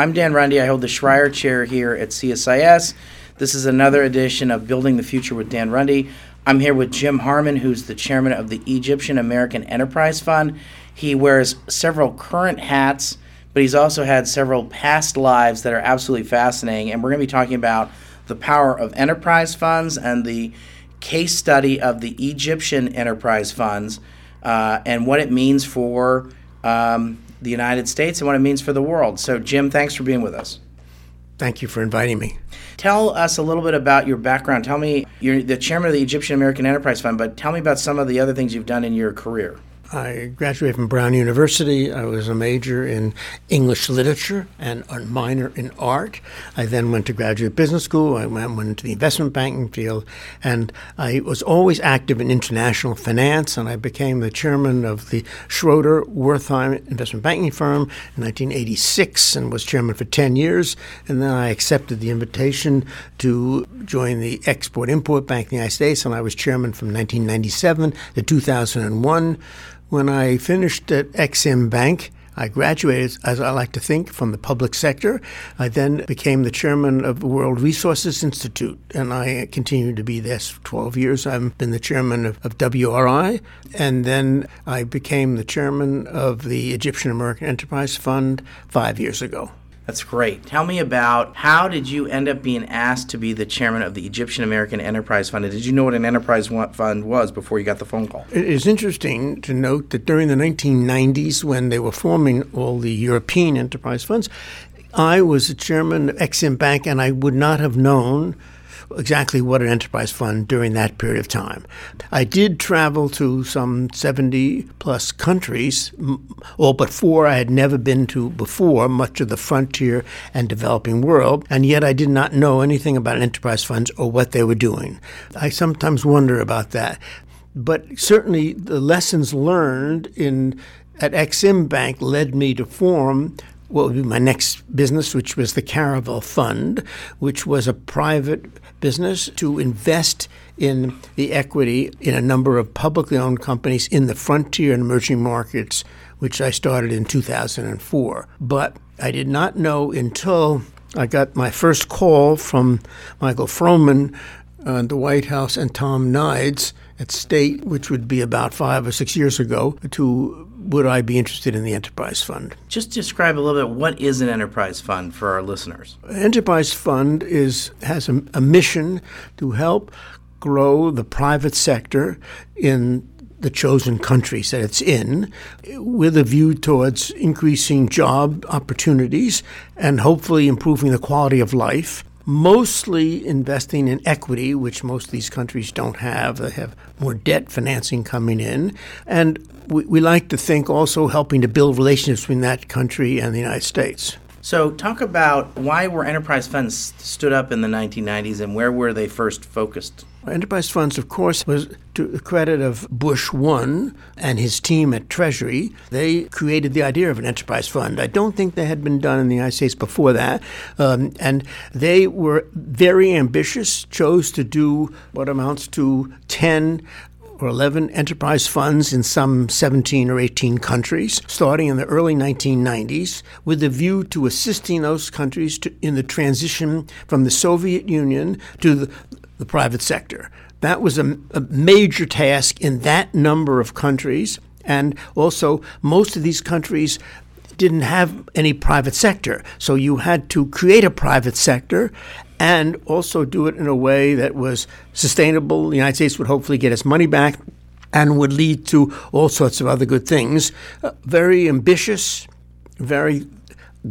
I'm Dan Runde. I hold the Schreyer Chair here at CSIS. This is another edition of Building the Future with Dan Runde. I'm here with Jim Harmon, who's the chairman of the Egyptian American Enterprise Fund. He wears several current hats, but he's also had several past lives that are absolutely fascinating. And we're going to be talking about the power of enterprise funds and the case study of the Egyptian enterprise funds uh, and what it means for um, the United States and what it means for the world. So, Jim, thanks for being with us. Thank you for inviting me. Tell us a little bit about your background. Tell me, you're the chairman of the Egyptian American Enterprise Fund, but tell me about some of the other things you've done in your career. I graduated from Brown University. I was a major in English literature and a minor in art. I then went to graduate business school. I went, went into the investment banking field, and I was always active in international finance. And I became the chairman of the Schroder Wertheim investment banking firm in 1986, and was chairman for 10 years. And then I accepted the invitation to join the Export Import Bank in the United States, and I was chairman from 1997 to 2001. When I finished at Exim Bank, I graduated, as I like to think, from the public sector. I then became the chairman of the World Resources Institute, and I continued to be there 12 years. I've been the chairman of, of WRI, and then I became the chairman of the Egyptian American Enterprise Fund five years ago. That's great. Tell me about how did you end up being asked to be the chairman of the Egyptian American Enterprise Fund? Did you know what an enterprise fund was before you got the phone call? It is interesting to note that during the 1990s, when they were forming all the European enterprise funds, I was the chairman of Exim Bank, and I would not have known exactly what an enterprise fund during that period of time. I did travel to some 70 plus countries, all but four I had never been to before, much of the frontier and developing world, and yet I did not know anything about enterprise funds or what they were doing. I sometimes wonder about that. But certainly the lessons learned in at Exim Bank led me to form what would be my next business, which was the Caravel Fund, which was a private business to invest in the equity in a number of publicly owned companies in the frontier and emerging markets, which I started in 2004. But I did not know until I got my first call from Michael Froman uh, the White House and Tom Nides at State, which would be about five or six years ago, to would I be interested in the enterprise fund? Just describe a little bit what is an enterprise fund for our listeners. enterprise fund is has a, a mission to help grow the private sector in the chosen countries that it's in, with a view towards increasing job opportunities and hopefully improving the quality of life mostly investing in equity, which most of these countries don't have. They have more debt financing coming in. And we, we like to think also helping to build relationships between that country and the United States. So, talk about why were enterprise funds stood up in the 1990s and where were they first focused? Enterprise funds, of course, was to the credit of Bush one and his team at Treasury. They created the idea of an enterprise fund. I don't think that had been done in the United States before that. Um, and they were very ambitious, chose to do what amounts to 10 or 11 enterprise funds in some 17 or 18 countries, starting in the early 1990s, with a view to assisting those countries to, in the transition from the Soviet Union to the, the private sector. That was a, a major task in that number of countries. And also, most of these countries didn't have any private sector. So you had to create a private sector and also do it in a way that was sustainable. The United States would hopefully get its money back and would lead to all sorts of other good things. Uh, very ambitious, very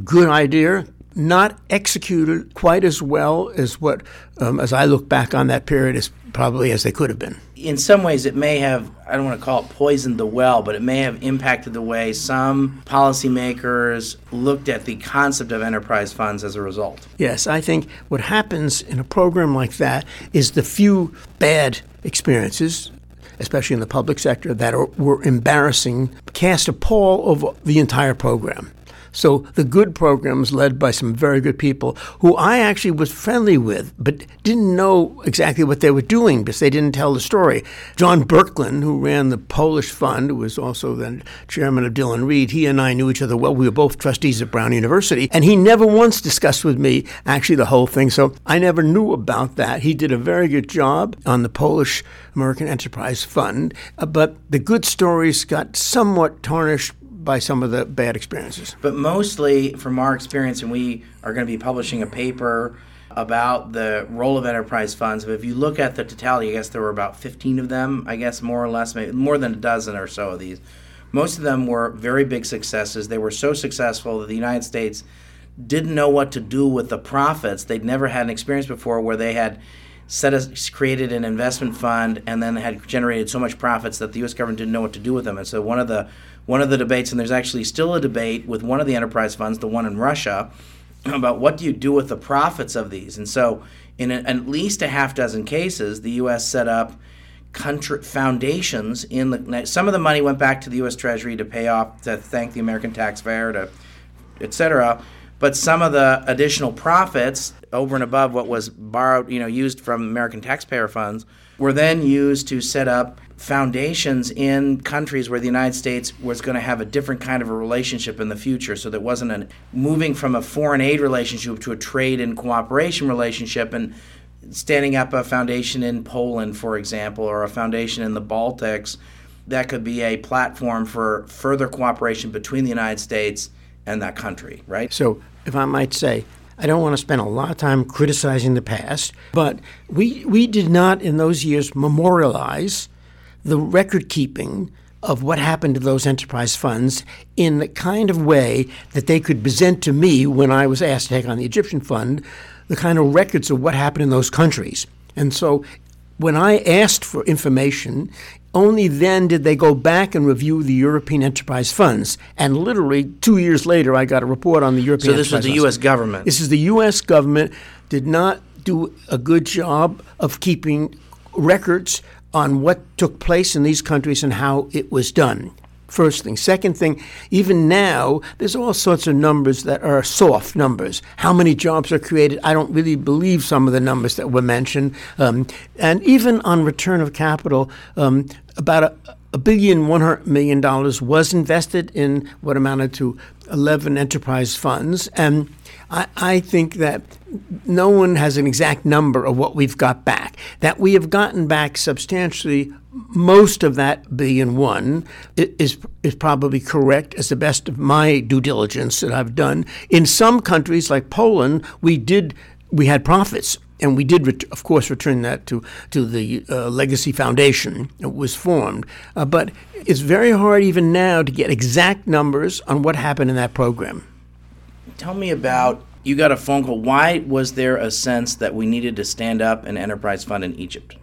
good idea, not executed quite as well as what, um, as I look back on that period, as probably as they could have been. In some ways, it may have, I don't want to call it poisoned the well, but it may have impacted the way some policymakers looked at the concept of enterprise funds as a result. Yes, I think what happens in a program like that is the few bad experiences especially in the public sector, that are, were embarrassing, cast a pall over the entire program. So the good programs led by some very good people who I actually was friendly with, but didn't know exactly what they were doing because they didn't tell the story. John Birkelund, who ran the Polish Fund, who was also then chairman of Dillon Read, he and I knew each other well. We were both trustees at Brown University, and he never once discussed with me actually the whole thing. So I never knew about that. He did a very good job on the Polish American Enterprise Fund, uh, but the good stories got somewhat tarnished by some of the bad experiences. But mostly, from our experience, and we are going to be publishing a paper about the role of enterprise funds. But if you look at the totality, I guess there were about 15 of them, I guess more or less, maybe more than a dozen or so of these. Most of them were very big successes. They were so successful that the United States didn't know what to do with the profits. They'd never had an experience before where they had set a, created an investment fund and then had generated so much profits that the U.S. government didn't know what to do with them. And so one of the one of the debates, and there's actually still a debate with one of the enterprise funds, the one in Russia, about what do you do with the profits of these. And so in a, at least a half dozen cases, the U.S. set up country foundations in the some of the money went back to the US Treasury to pay off to thank the American taxpayer to et cetera but some of the additional profits over and above what was borrowed you know used from American taxpayer funds were then used to set up foundations in countries where the United States was going to have a different kind of a relationship in the future so that wasn't a moving from a foreign aid relationship to a trade and cooperation relationship and standing up a foundation in Poland, for example, or a foundation in the Baltics, that could be a platform for further cooperation between the United States and that country, right? So, if I might say, I don't want to spend a lot of time criticizing the past, but we, we did not in those years memorialize the record keeping of what happened to those enterprise funds in the kind of way that they could present to me when I was asked to take on the Egyptian fund the kind of records of what happened in those countries. And so when I asked for information, only then did they go back and review the European enterprise funds. And literally two years later, I got a report on the European. So this was the funds. U.S. government. This is the U.S. government did not do a good job of keeping records on what took place in these countries and how it was done. First thing. Second thing, even now, there's all sorts of numbers that are soft numbers. How many jobs are created? I don't really believe some of the numbers that were mentioned. Um, and even on return of capital, um, about a, a billion one hundred million dollars was invested in what amounted to eleven enterprise funds, and I, I, think that no one has an exact number of what we've got back. That we have gotten back substantially most of that billion one is is probably correct as the best of my due diligence that I've done. In some countries like Poland, we did we had profits and we did, ret- of course, return that to to the uh, legacy foundation that was formed. Uh, but it's very hard even now to get exact numbers on what happened in that program. Tell me about you got a phone call. Why was there a sense that we needed to stand up an enterprise fund in Egypt?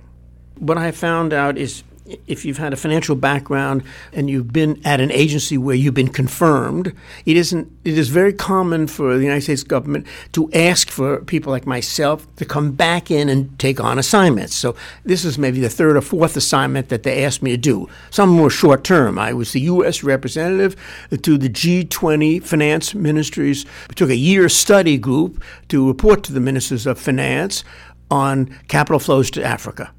What I found out is if you've had a financial background and you've been at an agency where you've been confirmed, it isn't. It is very common for the United States government to ask for people like myself to come back in and take on assignments. So this is maybe the third or fourth assignment that they asked me to do. Some were short term. I was the U.S. representative to the G20 finance ministries. We took a year study group to report to the ministers of finance on capital flows to Africa.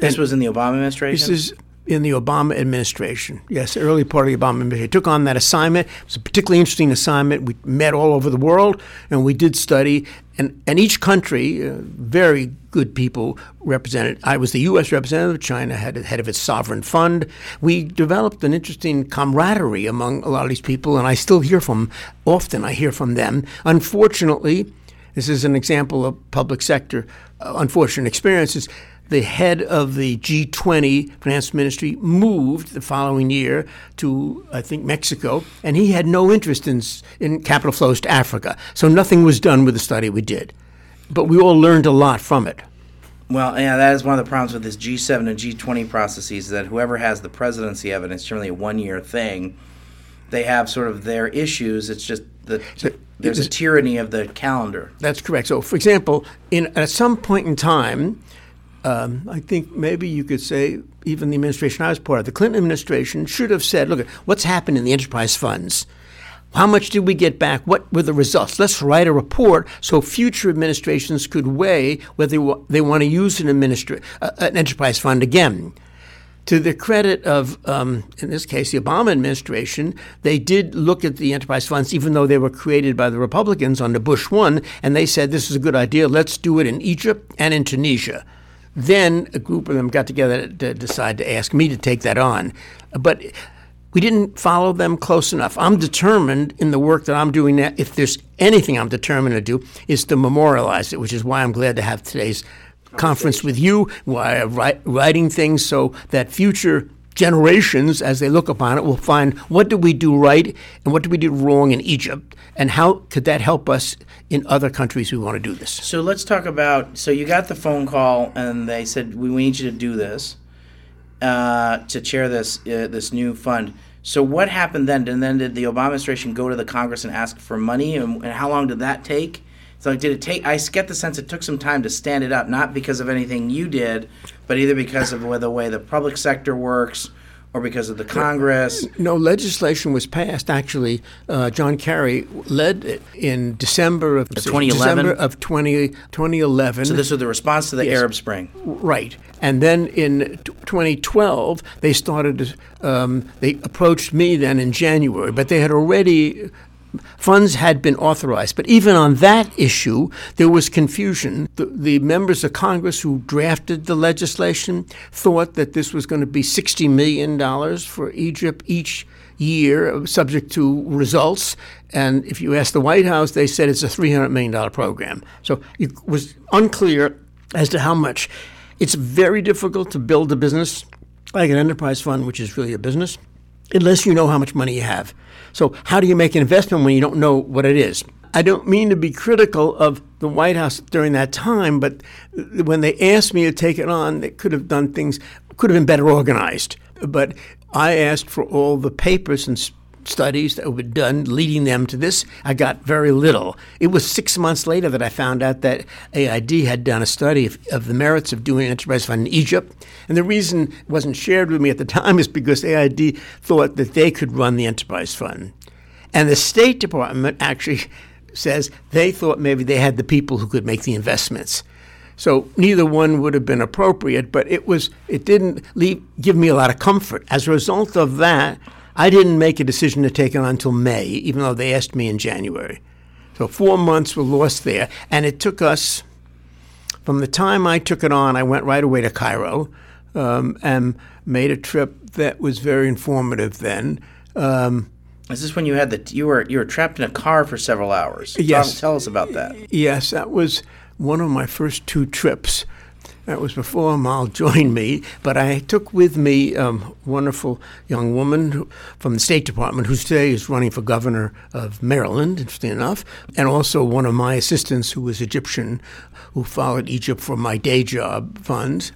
This was in the Obama administration? This is in the Obama administration. Yes, early part of the Obama administration. I took on that assignment. It was a particularly interesting assignment. We met all over the world and we did study. And, and each country, uh, very good people represented. I was the U.S. representative. China had the head of its sovereign fund. We developed an interesting camaraderie among a lot of these people, and I still hear from often. I hear from them. Unfortunately, this is an example of public sector uh, unfortunate experiences the head of the G20 finance ministry moved the following year to, I think, Mexico, and he had no interest in, in capital flows to Africa. So nothing was done with the study we did. But we all learned a lot from it. Well, yeah, that is one of the problems with this G7 and G20 processes is that whoever has the presidency of it, it's generally a one year thing. They have sort of their issues. It's just that so, there's a tyranny of the calendar. That's correct. So, for example, in at some point in time, um, I think maybe you could say even the administration I was part of, the Clinton administration, should have said, look, what's happened in the enterprise funds? How much did we get back? What were the results? Let's write a report so future administrations could weigh whether they, wa- they want to use an, administra- uh, an enterprise fund again. To the credit of, um, in this case, the Obama administration, they did look at the enterprise funds, even though they were created by the Republicans under Bush 1, and they said this is a good idea. Let's do it in Egypt and in Tunisia. Then a group of them got together to decide to ask me to take that on. But we didn't follow them close enough. I'm determined in the work that I'm doing now, if there's anything I'm determined to do, is to memorialize it, which is why I'm glad to have today's conference with you, why I'm write, writing things so that future generations, as they look upon it, will find what did we do right and what did we do wrong in Egypt, and how could that help us in other countries who want to do this. So let's talk about. So you got the phone call, and they said we, we need you to do this uh, to chair this uh, this new fund. So what happened then? And then did the Obama administration go to the Congress and ask for money? And, and how long did that take? So did it take? I get the sense it took some time to stand it up, not because of anything you did, but either because of the way the public sector works or because of the Congress. No legislation was passed. Actually, uh, John Kerry led it in December of 2011? December of 20, 2011. So this was the response to the Arab Spring. Right. And then in t- 2012, they started, um, they approached me then in January, but they had already, funds had been authorized. But even on that issue, there was confusion. The, the members of Congress who drafted the legislation thought that this was going to be $60 million for Egypt each year, uh, subject to results. And if you ask the White House, they said it's a $300 million program. So it was unclear as to how much. It's very difficult to build a business like an enterprise fund, which is really a business, unless you know how much money you have. So, how do you make an investment when you don't know what it is? I don't mean to be critical of the White House during that time, but when they asked me to take it on, they could have done things, could have been better organized. But I asked for all the papers and studies that were done leading them to this. I got very little. It was six months later that I found out that AID had done a study of, of the merits of doing enterprise fund in Egypt. And the reason it wasn't shared with me at the time is because AID thought that they could run the enterprise fund. And the State Department actually says they thought maybe they had the people who could make the investments. So neither one would have been appropriate, but it was it didn't leave, give me a lot of comfort. As a result of that, I didn't make a decision to take it on until May, even though they asked me in January. So four months were lost there, and it took us from the time I took it on. I went right away to Cairo um, and made a trip that was very informative. Then. Um, Is this when you had the you were you were trapped in a car for several hours? Yes. Tell, tell us about that. Yes, that was one of my first two trips. That was before Mal joined me, but I took with me a um, wonderful young woman from the State Department who today is running for governor of Maryland, interesting enough, and also one of my assistants who was Egyptian, who followed Egypt for my day job funds.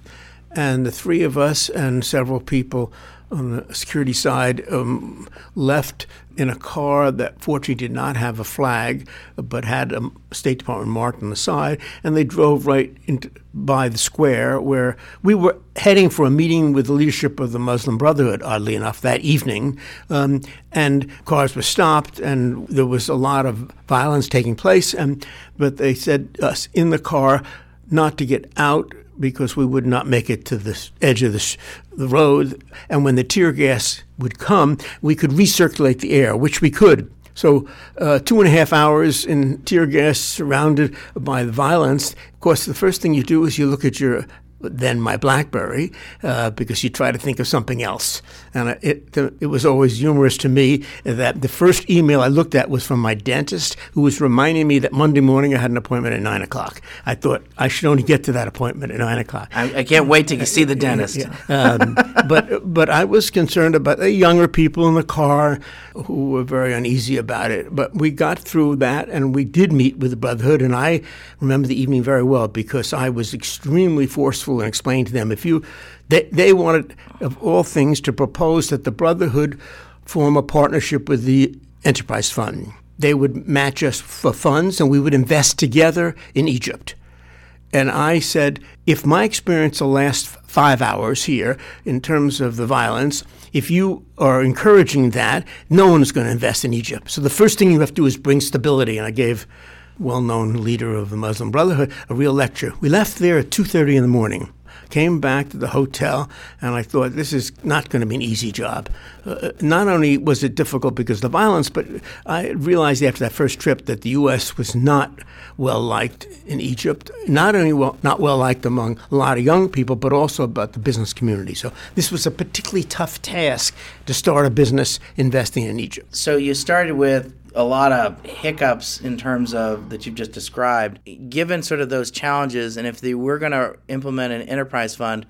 And the three of us and several people on the security side um, left in a car that fortunately did not have a flag, but had a State Department marked on the side, and they drove right into, by the square where we were heading for a meeting with the leadership of the Muslim Brotherhood, oddly enough, that evening. Um, and cars were stopped, and there was a lot of violence taking place. And but they said us in the car not to get out because we would not make it to the edge of the, the road. And when the tear gas would come, we could recirculate the air, which we could. So, uh, two and a half hours in tear gas surrounded by violence. Of course, the first thing you do is you look at your then my BlackBerry uh, because you try to think of something else. And it, it was always humorous to me that the first email I looked at was from my dentist who was reminding me that Monday morning I had an appointment at 9 o'clock. I thought I should only get to that appointment at 9 o'clock. I, I can't wait to see the dentist. Yeah. Um, but, but I was concerned about the younger people in the car who were very uneasy about it. But we got through that and we did meet with the Brotherhood. And I remember the evening very well because I was extremely forceful and explain to them if you they, they wanted of all things to propose that the brotherhood form a partnership with the enterprise fund they would match us for funds and we would invest together in egypt And I said, if my experience will last five hours here in terms of the violence, if you are encouraging that, no one is going to invest in Egypt. So the first thing you have to do is bring stability. And I gave well-known leader of the Muslim Brotherhood a real lecture. We left there at 2:30 in the morning came back to the hotel, and I thought this is not going to be an easy job. Uh, not only was it difficult because of the violence, but I realized after that first trip that the U.S. was not well liked in Egypt. Not only well, not well liked among a lot of young people, but also about the business community. So this was a particularly tough task to start a business investing in Egypt. So you started with a lot of hiccups in terms of that you've just described. Given sort of those challenges, and if they were going to implement an enterprise fund,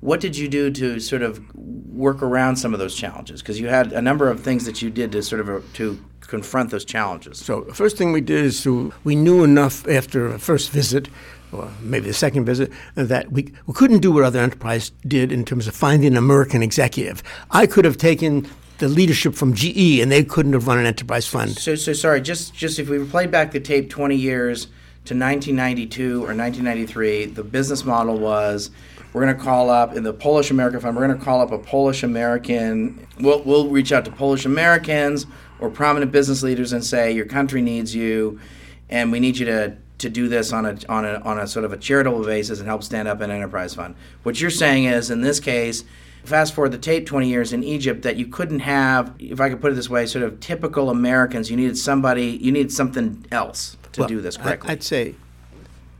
what did you do to sort of work around some of those challenges? Because you had a number of things that you did to sort of uh, to confront those challenges. So the first thing we did is to we knew enough after a first visit or maybe the second visit, that we, we couldn't do what other enterprise did in terms of finding an American executive. I could have taken the leadership from GE, and they couldn't have run an enterprise fund. So, so sorry. Just, just if we played back the tape 20 years to 1992 or 1993, the business model was we're going to call up in the Polish American Fund. We're going to call up a Polish American. We'll, we'll reach out to Polish Americans or prominent business leaders and say your country needs you, and we need you to to do this on a on a on a sort of a charitable basis and help stand up an enterprise fund. What you're saying is, in this case, fast forward the tape 20 years in Egypt that you couldn't have, if I could put it this way, sort of typical Americans. You needed somebody, you needed something else to well, do this correctly. I'd say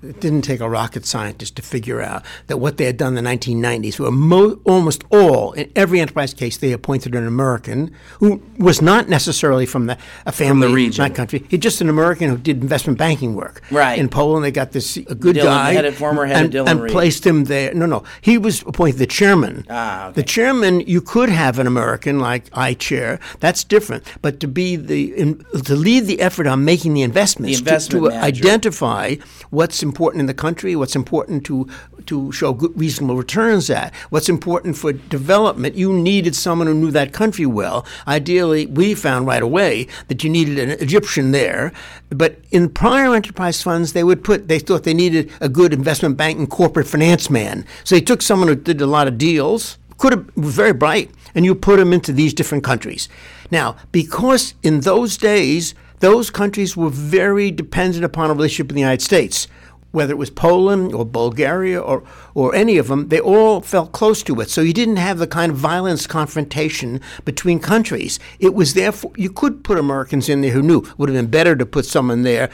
it didn't take a rocket scientist to figure out that what they had done in the 1990s were mo- almost all, in every enterprise case, they appointed an American who was not necessarily from the, a family from the region. that country. He's just an American who did investment banking work. Right. In Poland, they got this a good Dillon, guy. head of- former head of and, Dillon and placed him there. No, no. He was appointed the chairman. Ah, okay. The chairman, you could have an American like I chair. That's different. But to be the in, to lead the effort on making the investments, The investment to, to identify what's important in the country, what's important to to show good, reasonable returns at, what's important for development. You needed someone who knew that country well. Ideally, we found right away that you needed an Egyptian there. But in prior enterprise funds, they would put they thought they needed a good investment bank and corporate finance man. So they took someone who did a lot of deals could have very bright, and you put them into these different countries. Now, because in those days those countries were very dependent upon a relationship with the United States, whether it was Poland or Bulgaria or or any of them, they all felt close to it. So you didn't have the kind of violence confrontation between countries. It was therefore you could put Americans in there who knew. It Would have been better to put someone there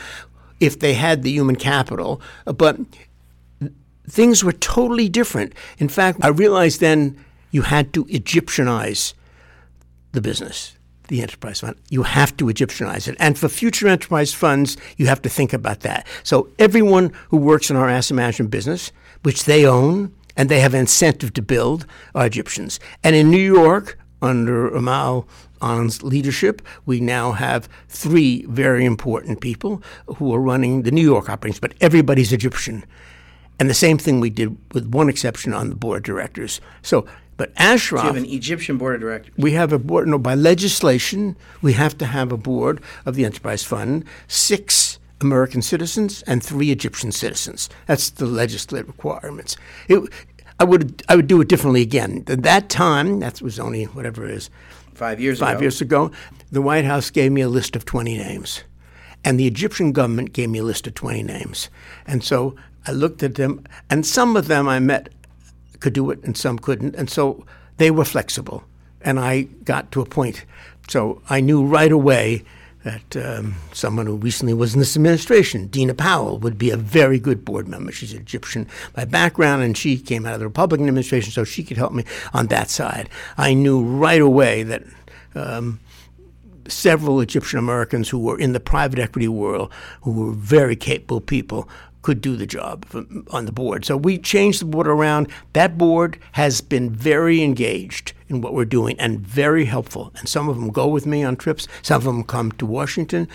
if they had the human capital, but things were totally different. In fact, I realized then you had to Egyptianize the business, the enterprise fund. You have to Egyptianize it. And for future enterprise funds, you have to think about that. So everyone who works in our asset management business, which they own and they have incentive to build, are Egyptians. And in New York, under Amal An's leadership, we now have three very important people who are running the New York operations, but everybody's Egyptian. And the same thing we did with one exception on the board of directors. So, but Ashraf, you have an Egyptian board of directors. we have a board, no, by legislation, we have to have a board of the enterprise fund, six American citizens and three Egyptian citizens. That's the legislative requirements. It, I would I would do it differently again. At that time, that was only whatever it is, Five years five ago. years ago, the White House gave me a list of 20 names. And the Egyptian government gave me a list of 20 names. And so I looked at them, and some of them I met could do it, and some couldn't. And so they were flexible. And I got to a point. So I knew right away that um, someone who recently was in this administration, Dina Powell, would be a very good board member. She's Egyptian by background, and she came out of the Republican administration, so she could help me on that side. I knew right away that um, several Egyptian Americans who were in the private equity world, who were very capable people, could do the job on the board. So we changed the board around. That board has been very engaged in what we're doing and very helpful. And some of them go with me on trips. Some of them come to Washington.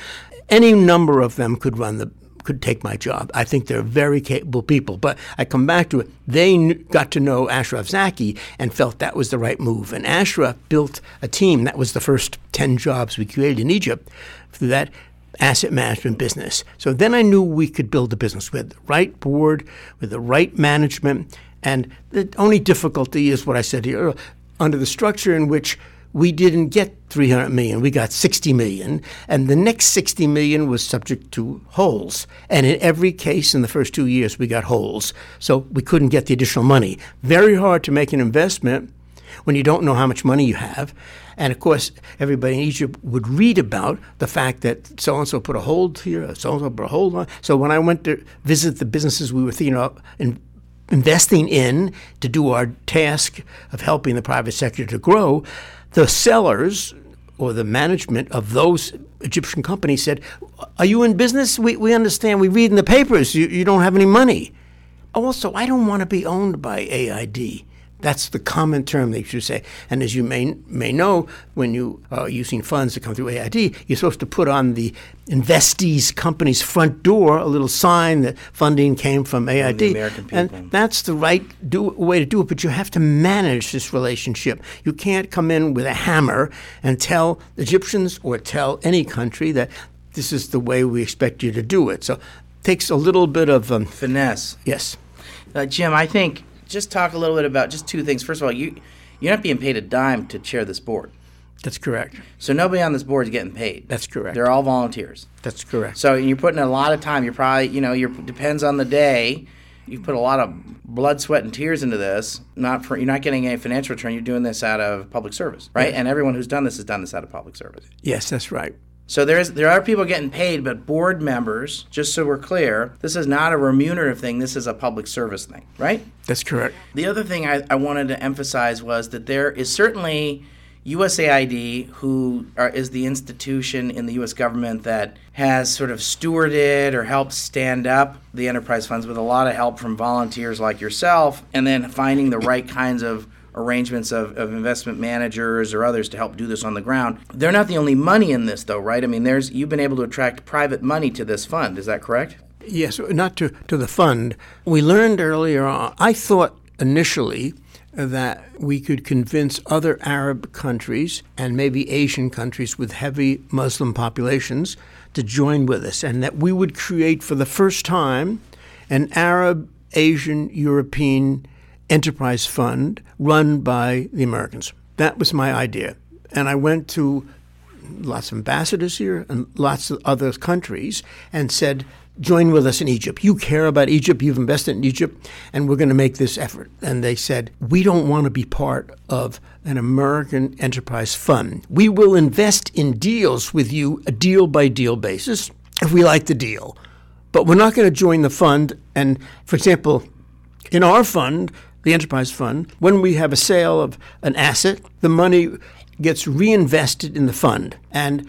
Any number of them could run the could take my job. I think they're very capable people. But I come back to it. They kn- got to know Ashraf Zaki and felt that was the right move. And Ashraf built a team. That was the first 10 jobs we created in Egypt. Through that, asset management business. So then I knew we could build a business with the right board, with the right management. And the only difficulty is what I said here under the structure in which we didn't get 300 million we got 60 million and the next 60 million was subject to holes and in every case in the first 2 years we got holes so we couldn't get the additional money very hard to make an investment when you don't know how much money you have and of course everybody in Egypt would read about the fact that so and so put a hold here so and so put a hold on so when I went to visit the businesses we were thinking of in investing in to do our task of helping the private sector to grow the sellers or the management of those Egyptian companies said, Are you in business? We, we understand. We read in the papers you, you don't have any money. Also, I don't want to be owned by AID. That's the common term they should say. And as you may may know, when you are using funds that come through AID, you're supposed to put on the investees company's front door a little sign that funding came from AID. And that's the right do, way to do it. But you have to manage this relationship. You can't come in with a hammer and tell Egyptians or tell any country that this is the way we expect you to do it. So it takes a little bit of um, finesse. Yes. Uh, Jim, I think just talk a little bit about just two things. First of all, you you're not being paid a dime to chair this board. That's correct. So nobody on this board is getting paid. That's correct. They're all volunteers. That's correct. So you're putting a lot of time. You're probably you know you're depends on the day. You've put a lot of blood, sweat, and tears into this. Not for you're not getting any financial return. You're doing this out of public service, right? Yes. And everyone who's done this has done this out of public service. Yes, that's right. So there's there are people getting paid, but board members, just so we're clear, this is not a remunerative thing. This is a public service thing, right? That's correct. The other thing I, I wanted to emphasize was that there is certainly USAID, who are, is the institution in the U.S. government that has sort of stewarded or helped stand up the enterprise funds with a lot of help from volunteers like yourself, and then finding the right kinds of arrangements of, of investment managers or others to help do this on the ground. They're not the only money in this, though, right? I mean, there's you've been able to attract private money to this fund. Is that correct? Yes, not to, to the fund. We learned earlier on, I thought initially that we could convince other Arab countries and maybe Asian countries with heavy Muslim populations to join with us, and that we would create for the first time an Arab, Asian, European enterprise fund run by the Americans. That was my idea. And I went to lots of ambassadors here and lots of other countries and said, join with us in Egypt. You care about Egypt, you've invested in Egypt, and we're going to make this effort. And they said, we don't want to be part of an American enterprise fund. We will invest in deals with you, a deal by deal basis, if we like the deal. But we're not going to join the fund. And for example, in our fund, the enterprise fund, when we have a sale of an asset, the money gets reinvested in the fund. And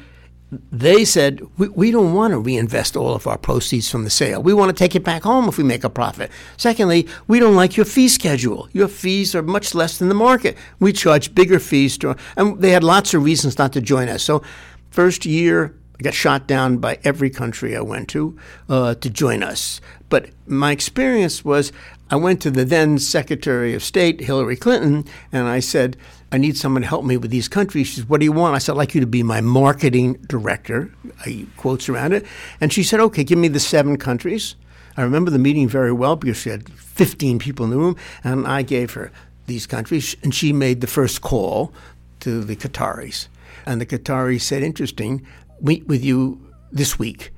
they said, we, we don't want to reinvest all of our proceeds from the sale. We want to take it back home if we make a profit. Secondly, we don't like your fee schedule. Your fees are much less than the market. We charge bigger fees to, and they had lots of reasons not to join us. So, first year, I got shot down by every country I went to uh, to join us. But my experience was I went to the then Secretary of State, Hillary Clinton, and I said, I need someone to help me with these countries. She said, What do you want? I said, I'd like you to be my marketing director. I quotes around it. And she said, Okay, give me the seven countries. I remember the meeting very well because she had 15 people in the room, and I gave her these countries, and she made the first call to the Qataris. And the Qataris said, Interesting, meet with you this week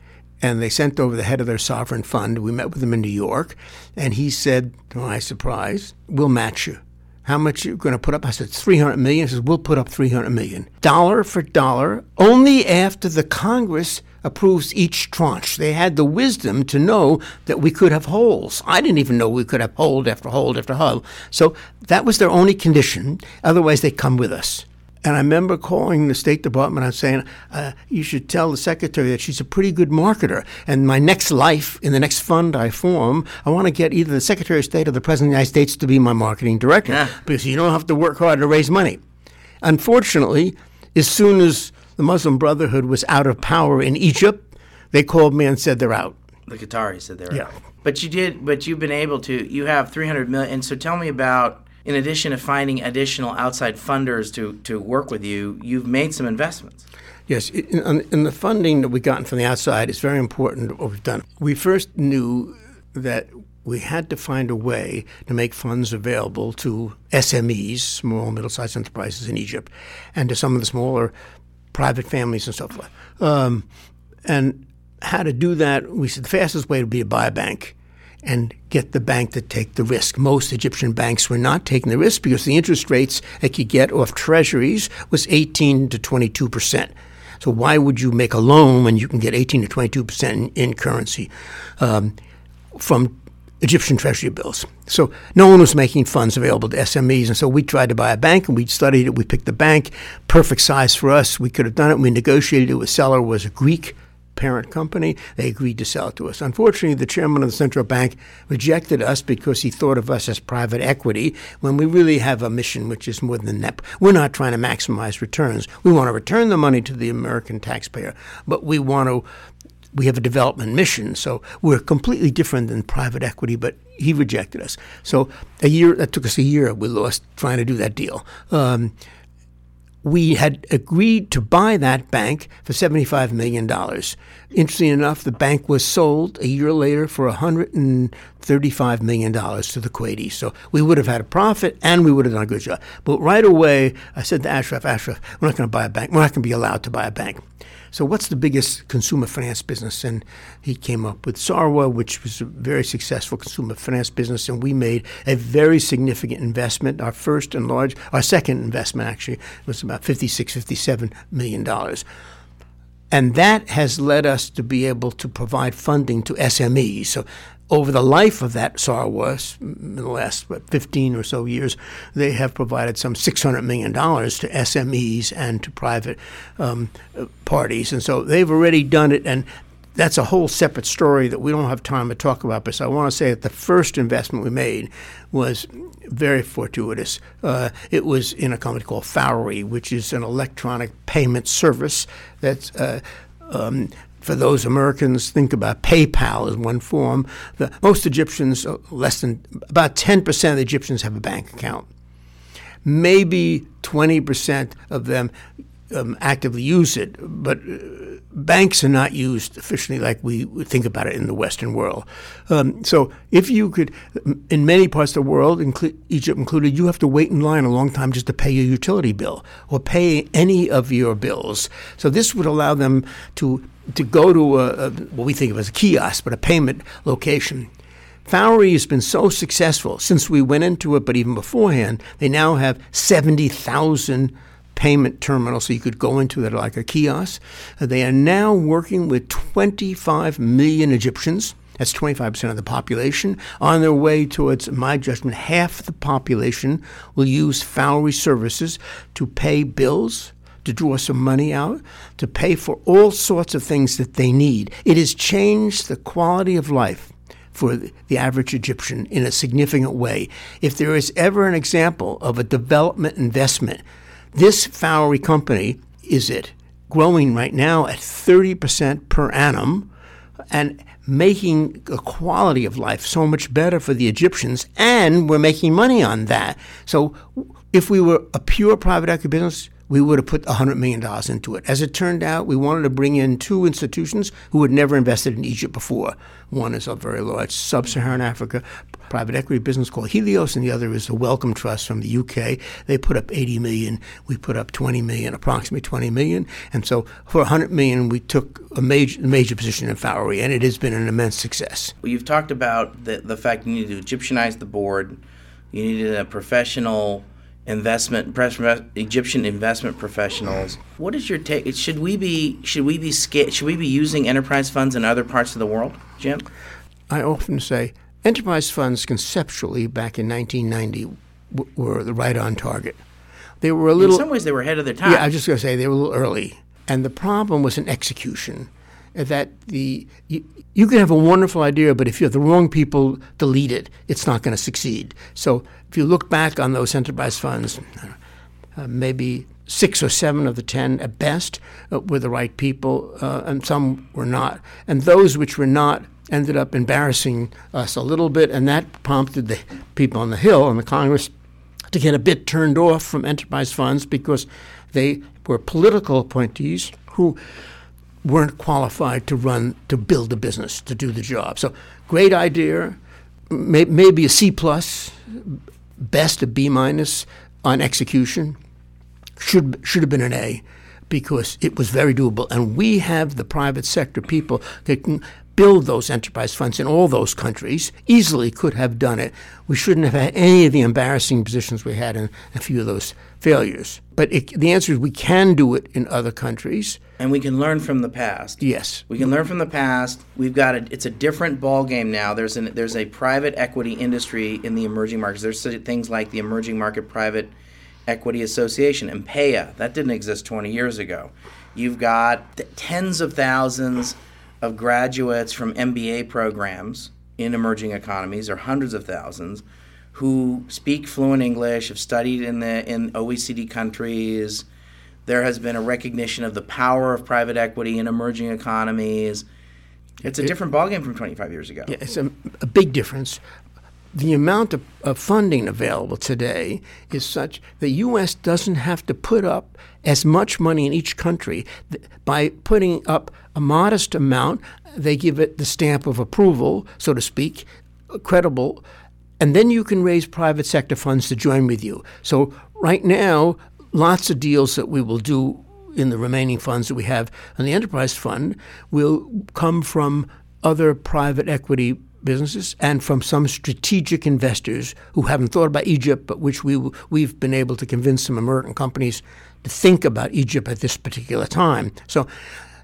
and they sent over the head of their sovereign fund. We met with him in New York, and he said, to my surprise, we'll match you. How much you going to put up? I said, 300 million. He says, we'll put up 300 million. Dollar for dollar, only after the Congress approves each tranche. They had the wisdom to know that we could have holes. I didn't even know we could have hold after hold after hold. So that was their only condition. Otherwise, they come with us. And I remember calling the State Department and saying, uh, you should tell the secretary that she's a pretty good marketer. And my next life, in the next fund I form, I want to get either the Secretary of State or the President of the United States to be my marketing director yeah. because you don't have to work hard to raise money. Unfortunately, as soon as the Muslim Brotherhood was out of power in Egypt, they called me and said they're out. The Qataris said they're yeah. out. But you did, but you've been able to, you have 300 million. And So tell me about in addition to finding additional outside funders to, to work with you, you've made some investments. Yes, in, the funding that we've gotten from the outside, it's very important what we've done. We first knew that we had to find a way to make funds available to SMEs, small and middle-sized enterprises in Egypt, and to some of the smaller private families and so forth. Um, and how to do that, we said the fastest way would be to buy a bank and get the bank to take the risk. Most Egyptian banks were not taking the risk because the interest rates they could get off treasuries was 18 to 22 percent. So why would you make a loan when you can get 18 to 22 percent in, currency um, from Egyptian treasury bills? So no one was making funds available to SMEs, and so we tried to buy a bank, and we studied it. We picked the bank, perfect size for us. We could have done it. We negotiated it with seller was a Greek parent company. They agreed to sell it to us. Unfortunately, the chairman of the central bank rejected us because he thought of us as private equity when we really have a mission which is more than that. We're not trying to maximize returns. We want to return the money to the American taxpayer, but we want to. We have a development mission, so we're completely different than private equity. But he rejected us. So a year that took us a year. We lost trying to do that deal. Um, we had agreed to buy that bank for $75 million. Interesting enough, the bank was sold a year later for $135 million to the Kuwaitis. So we would have had a profit and we would have done a good job. But right away, I said to Ashraf, Ashraf, we're not going to buy a bank. We're not going to be allowed to buy a bank. So, what's the biggest consumer finance business? And he came up with Sarwa, which was a very successful consumer finance business, and we made a very significant investment. Our first and large, our second investment actually was about 56, 57 million dollars. And that has led us to be able to provide funding to SMEs. So over the life of that Sarwa, in the last what, 15 or so years, they have provided some $600 million to SMEs and to private um, parties. And so they've already done it. And that's a whole separate story that we don't have time to talk about. But so I want to say that the first investment we made was very fortuitous. Uh, it was in a company called Fawry, which is an electronic payment service that's uh, um, for those Americans, think about PayPal as one form. The, most Egyptians, uh, less than about 10% of the Egyptians have a bank account. Maybe 20% of them um, actively use it, but uh, banks are not used efficiently like we think about it in the Western world. Um, so if you could, in many parts of the world, inclu- Egypt included, you have to wait in line a long time just to pay your utility bill or pay any of your bills. So this would allow them to to go to a, a, what we think of as a kiosk, but a payment location. Fawry has been so successful since we went into it, but even beforehand, they now have 70,000 payment terminal, so you could go into it like a kiosk. Uh, they are now working with 25 million Egyptians. That's 25% of the population. On their way towards, my judgment, half the population will use Fawry services to pay bills, to draw some money out, to pay for all sorts of things that they need. It has changed the quality of life for the average Egyptian in a significant way. If there is ever an example of a development investment this Fawry company is it growing right now at 30% per annum and making the quality of life so much better for the Egyptians, and we're making money on that. So, if we were a pure private equity business, we would have put $100 million into it. As it turned out, we wanted to bring in two institutions who had never invested in Egypt before. One is a very large sub Saharan Africa private equity business called Helios, and the other is the Wellcome Trust from the UK. They put up 80 million, we put up 20 million, approximately 20 million. And so for 100 million, we took a major, major position in Fawry, and it has been an immense success. Well, you've talked about the, the fact you need to Egyptianize the board, you needed a professional investment Egyptian investment professionals. What is your take? Should we be should we be should we be using enterprise funds in other parts of the world, Jim? I often say enterprise funds conceptually back in 1990 w- were the right on target. They were a little. In some ways, they were ahead of their time. Yeah, I was just going to say they were a little early, and the problem was in execution. That the you, you can have a wonderful idea, but if you have the wrong people to lead it, it's not going to succeed. So if you look back on those enterprise funds, uh, maybe six or seven of the ten at best uh, were the right people, uh, and some were not. And those which were not ended up embarrassing us a little bit, and that prompted the people on the Hill and the Congress to get a bit turned off from enterprise funds because they were political appointees who weren't qualified to run, to build a business, to do the job. So, great idea, may, maybe a C plus, best a B minus on execution. Should should have been an A because it was very doable. And we have the private sector people that can build those enterprise funds in all those countries, easily could have done it. We shouldn't have had any of the embarrassing positions we had in a few of those failures. But it, the answer is we can do it in other countries. And we can learn from the past. Yes. We can learn from the past. We've got a, it's a different ball game now. There's an, there's a private equity industry in the emerging markets. There's things like the Emerging Market Private Equity Association, EMPEA. That didn't exist 20 years ago. You've got tens of thousands of graduates from MBA programs in emerging economies, or hundreds of thousands, who speak fluent English, have studied in the in OECD countries. There has been a recognition of the power of private equity in emerging economies. It's a different ballgame from 25 years ago. Yeah, it's a, a big difference. The amount of, of funding available today is such the U.S. doesn't have to put up as much money in each country. By putting up a modest amount, they give it the stamp of approval, so to speak, credible, and then you can raise private sector funds to join with you. So right now, lots of deals that we will do in the remaining funds that we have in the enterprise fund will come from other private equity businesses and from some strategic investors who haven't thought about Egypt, but which we we've been able to convince some American companies to think about Egypt at this particular time. So,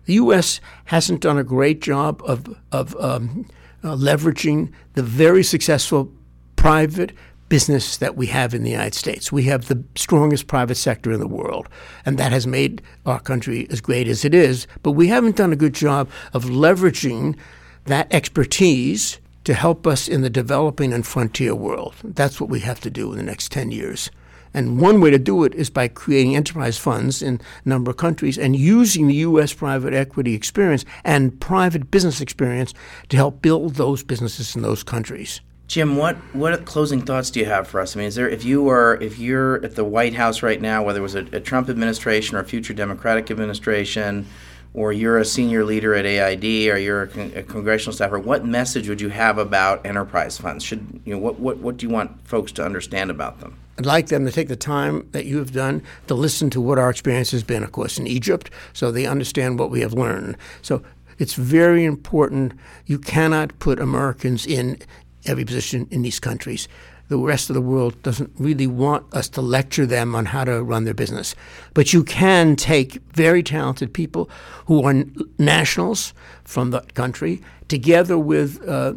the U.S. hasn't done a great job of of um, uh, leveraging the very successful private business that we have in the United States. We have the strongest private sector in the world, and that has made our country as great as it is. But we haven't done a good job of leveraging that expertise to help us in the developing and frontier world. That's what we have to do in the next 10 years. And one way to do it is by creating enterprise funds in a number of countries and using the U.S. private equity experience and private business experience to help build those businesses in those countries. Jim, what what closing thoughts do you have for us? I mean, is there if you were if you're at the White House right now, whether it was a, a Trump administration or a future Democratic administration, or you're a senior leader at AID, or you're a, con- a, congressional staffer, what message would you have about enterprise funds? Should you know what, what what do you want folks to understand about them? I'd like them to take the time that you have done to listen to what our experience has been, of course, in Egypt, so they understand what we have learned. So it's very important. You cannot put Americans in every position in these countries the rest of the world doesn't really want us to lecture them on how to run their business. But you can take very talented people who are nationals from the country together with uh,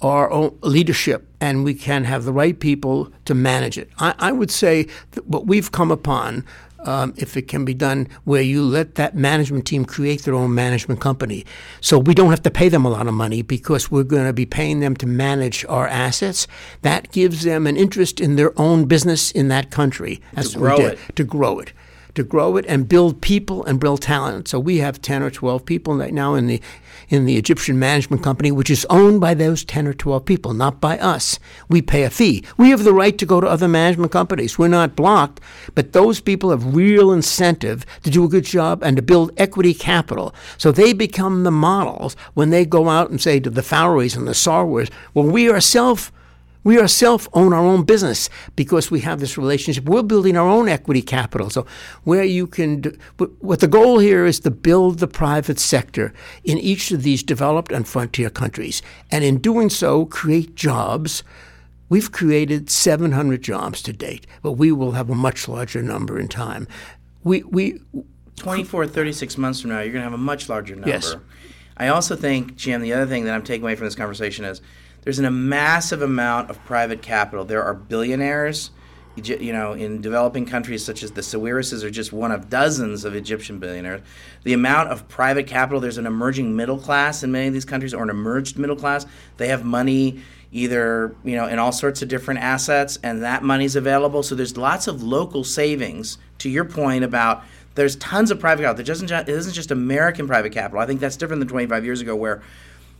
our own leadership, and we can have the right people to manage it. I, I would say that what we've come upon um, if it can be done where you let that management team create their own management company. So we don't have to pay them a lot of money because we're going to be paying them to manage our assets. That gives them an interest in their own business in that country. That's to grow it. To grow it. To grow it and build people and build talent. So we have 10 or 12 people right now in the in the Egyptian management company, which is owned by those 10 or 12 people, not by us. We pay a fee. We have the right to go to other management companies. We're not blocked, but those people have real incentive to do a good job and to build equity capital. So they become the models when they go out and say to the Faroese and the Sarwars, well, we self we ourselves own our own business because we have this relationship. We're building our own equity capital. So, where you can, do, what the goal here is to build the private sector in each of these developed and frontier countries. And in doing so, create jobs. We've created 700 jobs to date, but we will have a much larger number in time. We, we 24, 36 months from now, you're going to have a much larger number. Yes. I also think, Jim, the other thing that I'm taking away from this conversation is there's a massive amount of private capital. There are billionaires, you know, in developing countries such as the Sawirises are just one of dozens of Egyptian billionaires. The amount of private capital, there's an emerging middle class in many of these countries, or an emerged middle class. They have money either, you know, in all sorts of different assets, and that money's available. So there's lots of local savings. To your point about there's tons of private capital. It isn't just American private capital. I think that's different than 25 years ago, where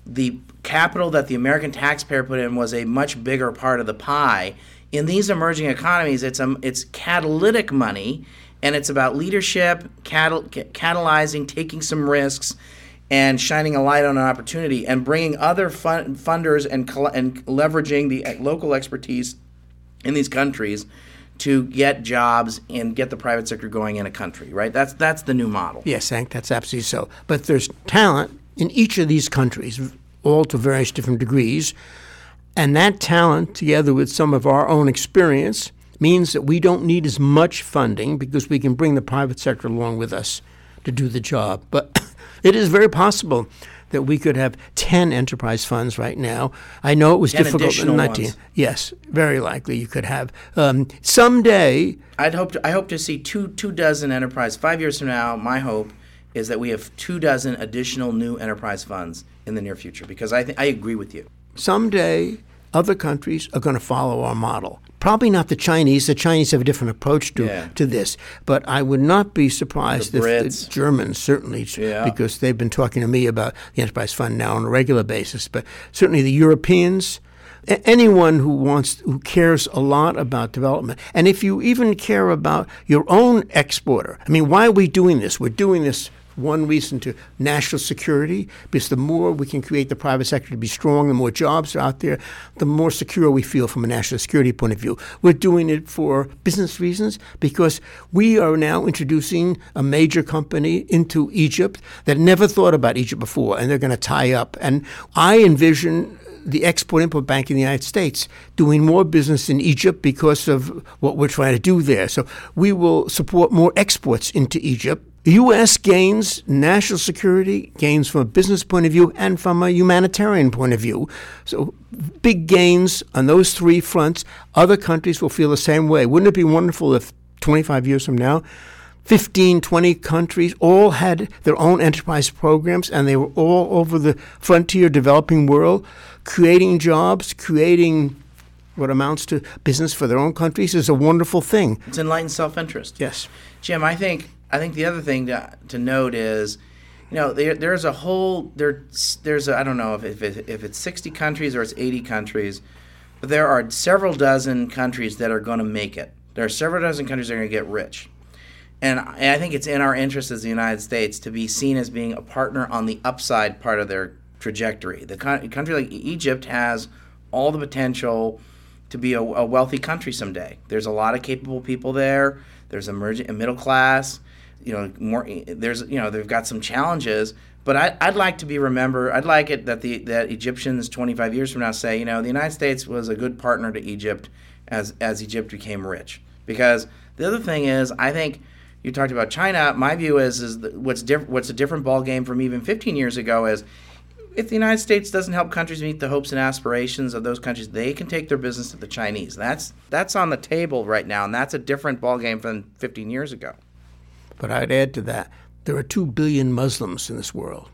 the capital that the American taxpayer put in was a much bigger part of the pie. In these emerging economies, it's um, it's catalytic money, and it's about leadership, catal- catalyzing, taking some risks, and shining a light on an opportunity, and bringing other fun- funders and and leveraging the local expertise in these countries to get jobs and get the private sector going in a country. Right? That's that's the new model. Yes, Hank, that's absolutely so. But there's talent in each of these countries, all to various different degrees, and that talent, together with some of our own experience means that we don't need as much funding because we can bring the private sector along with us to do the job. But it is very possible that we could have 10 enterprise funds right now. I know it was difficult in 19. Ones. Yes, very likely you could have. Um, someday. I'd hope to, I hope to see two, two dozen enterprise. Five years from now, my hope is that we have two dozen additional new enterprise funds in the near future because I, th- I agree with you. Someday, other countries are going to follow our model. Probably not the Chinese. The Chinese have a different approach to, yeah. to this. But I would not be surprised the if the Germans, certainly, yeah. because they've been talking to me about the Enterprise Fund now on a regular basis. But certainly the Europeans, anyone who wants who cares a lot about development and if you even care about your own exporter i mean why are we doing this we're doing this one reason to national security, because the more we can create the private sector to be strong, the more jobs are out there, the more secure we feel from a national security point of view. We're doing it for business reasons because we are now introducing a major company into Egypt that never thought about Egypt before, and they're going to tie up. And I envision the Export Import Bank in the United States doing more business in Egypt because of what we're trying to do there. So we will support more exports into Egypt U.S. gains national security, gains from a business point of view and from a humanitarian point of view. So, big gains on those three fronts. Other countries will feel the same way. Wouldn't it be wonderful if 25 years from now, 15, 20 countries all had their own enterprise programs and they were all over the frontier developing world, creating jobs, creating what amounts to business for their own countries is a wonderful thing. It's enlightened self interest. Yes. Jim, I think I think the other thing to, to note is, you know, there, there's a whole there there's I don't know if if, it, if it's 60 countries or it's 80 countries, but there are several dozen countries that are going to make it. There are several dozen countries that are going to get rich. And I think it's in our interest as the United States to be seen as being a partner on the upside part of their trajectory. The country like Egypt has all the potential to be a, a wealthy country someday. There's a lot of capable people there. There's emerging a middle class you know more there's you know they've got some challenges but I, I'd like to be remembered I'd like it that the that Egyptians 25 years from now say you know the United States was a good partner to Egypt as as Egypt became rich. Because the other thing is I think you talked about China my view is is what's different what's a different ball game from even 15 years ago is if the United States doesn't help countries meet the hopes and aspirations of those countries, they can take their business to the Chinese. That's that's on the table right now, and that's a different ballgame from 15 years ago. But I'd add to that there are 2 billion Muslims in this world.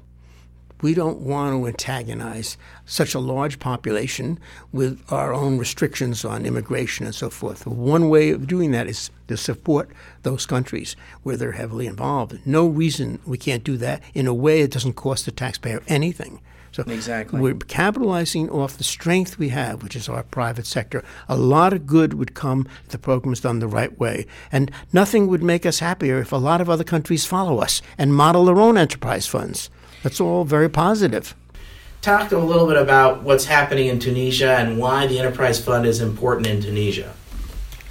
We don't want to antagonize such a large population with our own restrictions on immigration and so forth. One way of doing that is to support those countries where they're heavily involved. No reason we can't do that in a way that doesn't cost the taxpayer anything. So exactly. we're capitalizing off the strength we have, which is our private sector. A lot of good would come if the program is done the right way. And nothing would make us happier if a lot of other countries follow us and model their own enterprise funds. That's all very positive. Talk to a little bit about what's happening in Tunisia and why the enterprise fund is important in Tunisia.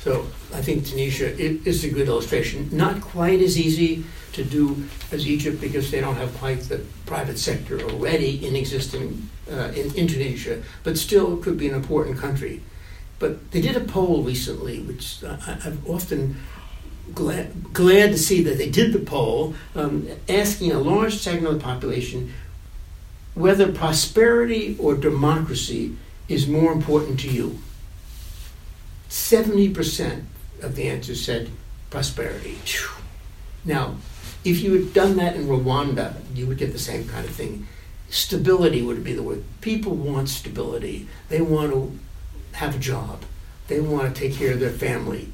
So I think Tunisia is a good illustration. Not quite as easy to do as Egypt because they don't have quite the private sector already in existing uh, in Tunisia, but still could be an important country. But they did a poll recently, which uh, I'm often glad, glad to see that they did the poll, um, asking a large segment of the population whether prosperity or democracy is more important to you. 70% of the answers said prosperity. Now, if you had done that in Rwanda, you would get the same kind of thing. Stability would be the word. People want stability. They want to have a job. They want to take care of their family.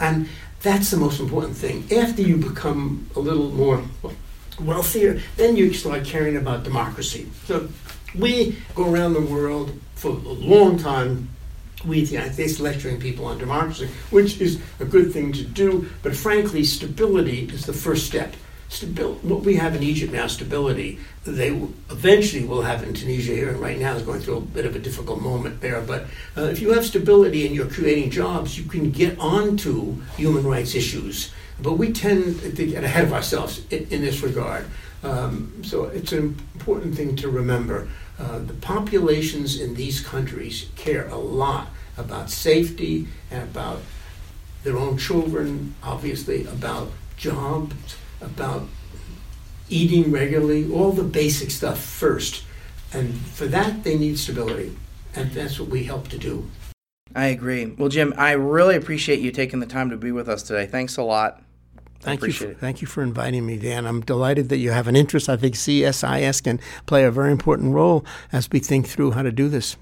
And that's the most important thing. After you become a little more wealthier, then you start caring about democracy. So we go around the world for a long time at the United States lecturing people on democracy, which is a good thing to do, but frankly, stability is the first step. Stabil- what we have in Egypt now, stability, they eventually will have in Tunisia here, and right now is going through a bit of a difficult moment there. But uh, if you have stability and you're creating jobs, you can get onto human rights issues. But we tend to get ahead of ourselves in, in this regard. Um, so it's an important thing to remember. Uh, the populations in these countries care a lot about safety and about their own children, obviously, about jobs, about eating regularly, all the basic stuff first. And for that, they need stability. And that's what we help to do. I agree. Well, Jim, I really appreciate you taking the time to be with us today. Thanks a lot. Thank you. For, thank you for inviting me, Dan. I'm delighted that you have an interest. I think CSIS can play a very important role as we think through how to do this.